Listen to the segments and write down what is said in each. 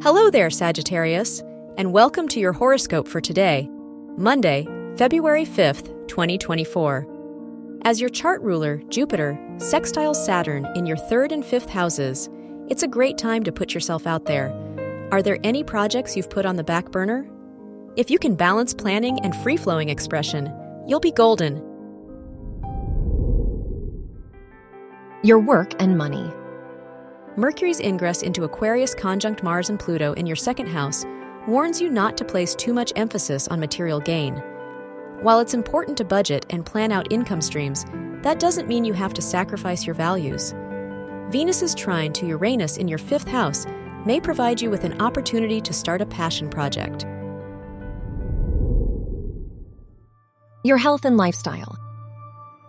Hello there, Sagittarius, and welcome to your horoscope for today, Monday, February 5th, 2024. As your chart ruler, Jupiter, sextiles Saturn in your third and fifth houses, it's a great time to put yourself out there. Are there any projects you've put on the back burner? If you can balance planning and free flowing expression, you'll be golden. Your work and money. Mercury's ingress into Aquarius conjunct Mars and Pluto in your second house warns you not to place too much emphasis on material gain. While it's important to budget and plan out income streams, that doesn't mean you have to sacrifice your values. Venus's trine to Uranus in your fifth house may provide you with an opportunity to start a passion project. Your health and lifestyle.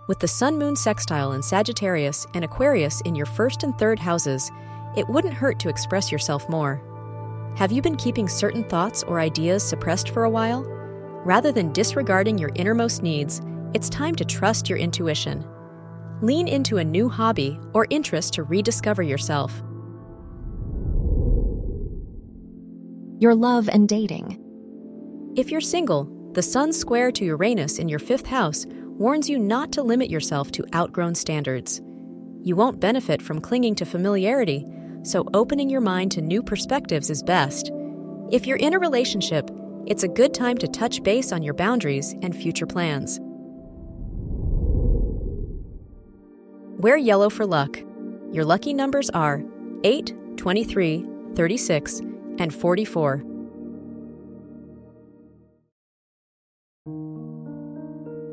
With the Sun Moon sextile in Sagittarius and Aquarius in your first and third houses, it wouldn't hurt to express yourself more. Have you been keeping certain thoughts or ideas suppressed for a while? Rather than disregarding your innermost needs, it's time to trust your intuition. Lean into a new hobby or interest to rediscover yourself. Your love and dating. If you're single, the Sun square to Uranus in your fifth house warns you not to limit yourself to outgrown standards. You won't benefit from clinging to familiarity, so opening your mind to new perspectives is best. If you're in a relationship, it's a good time to touch base on your boundaries and future plans. Wear yellow for luck. Your lucky numbers are 8, 23, 36, and 44.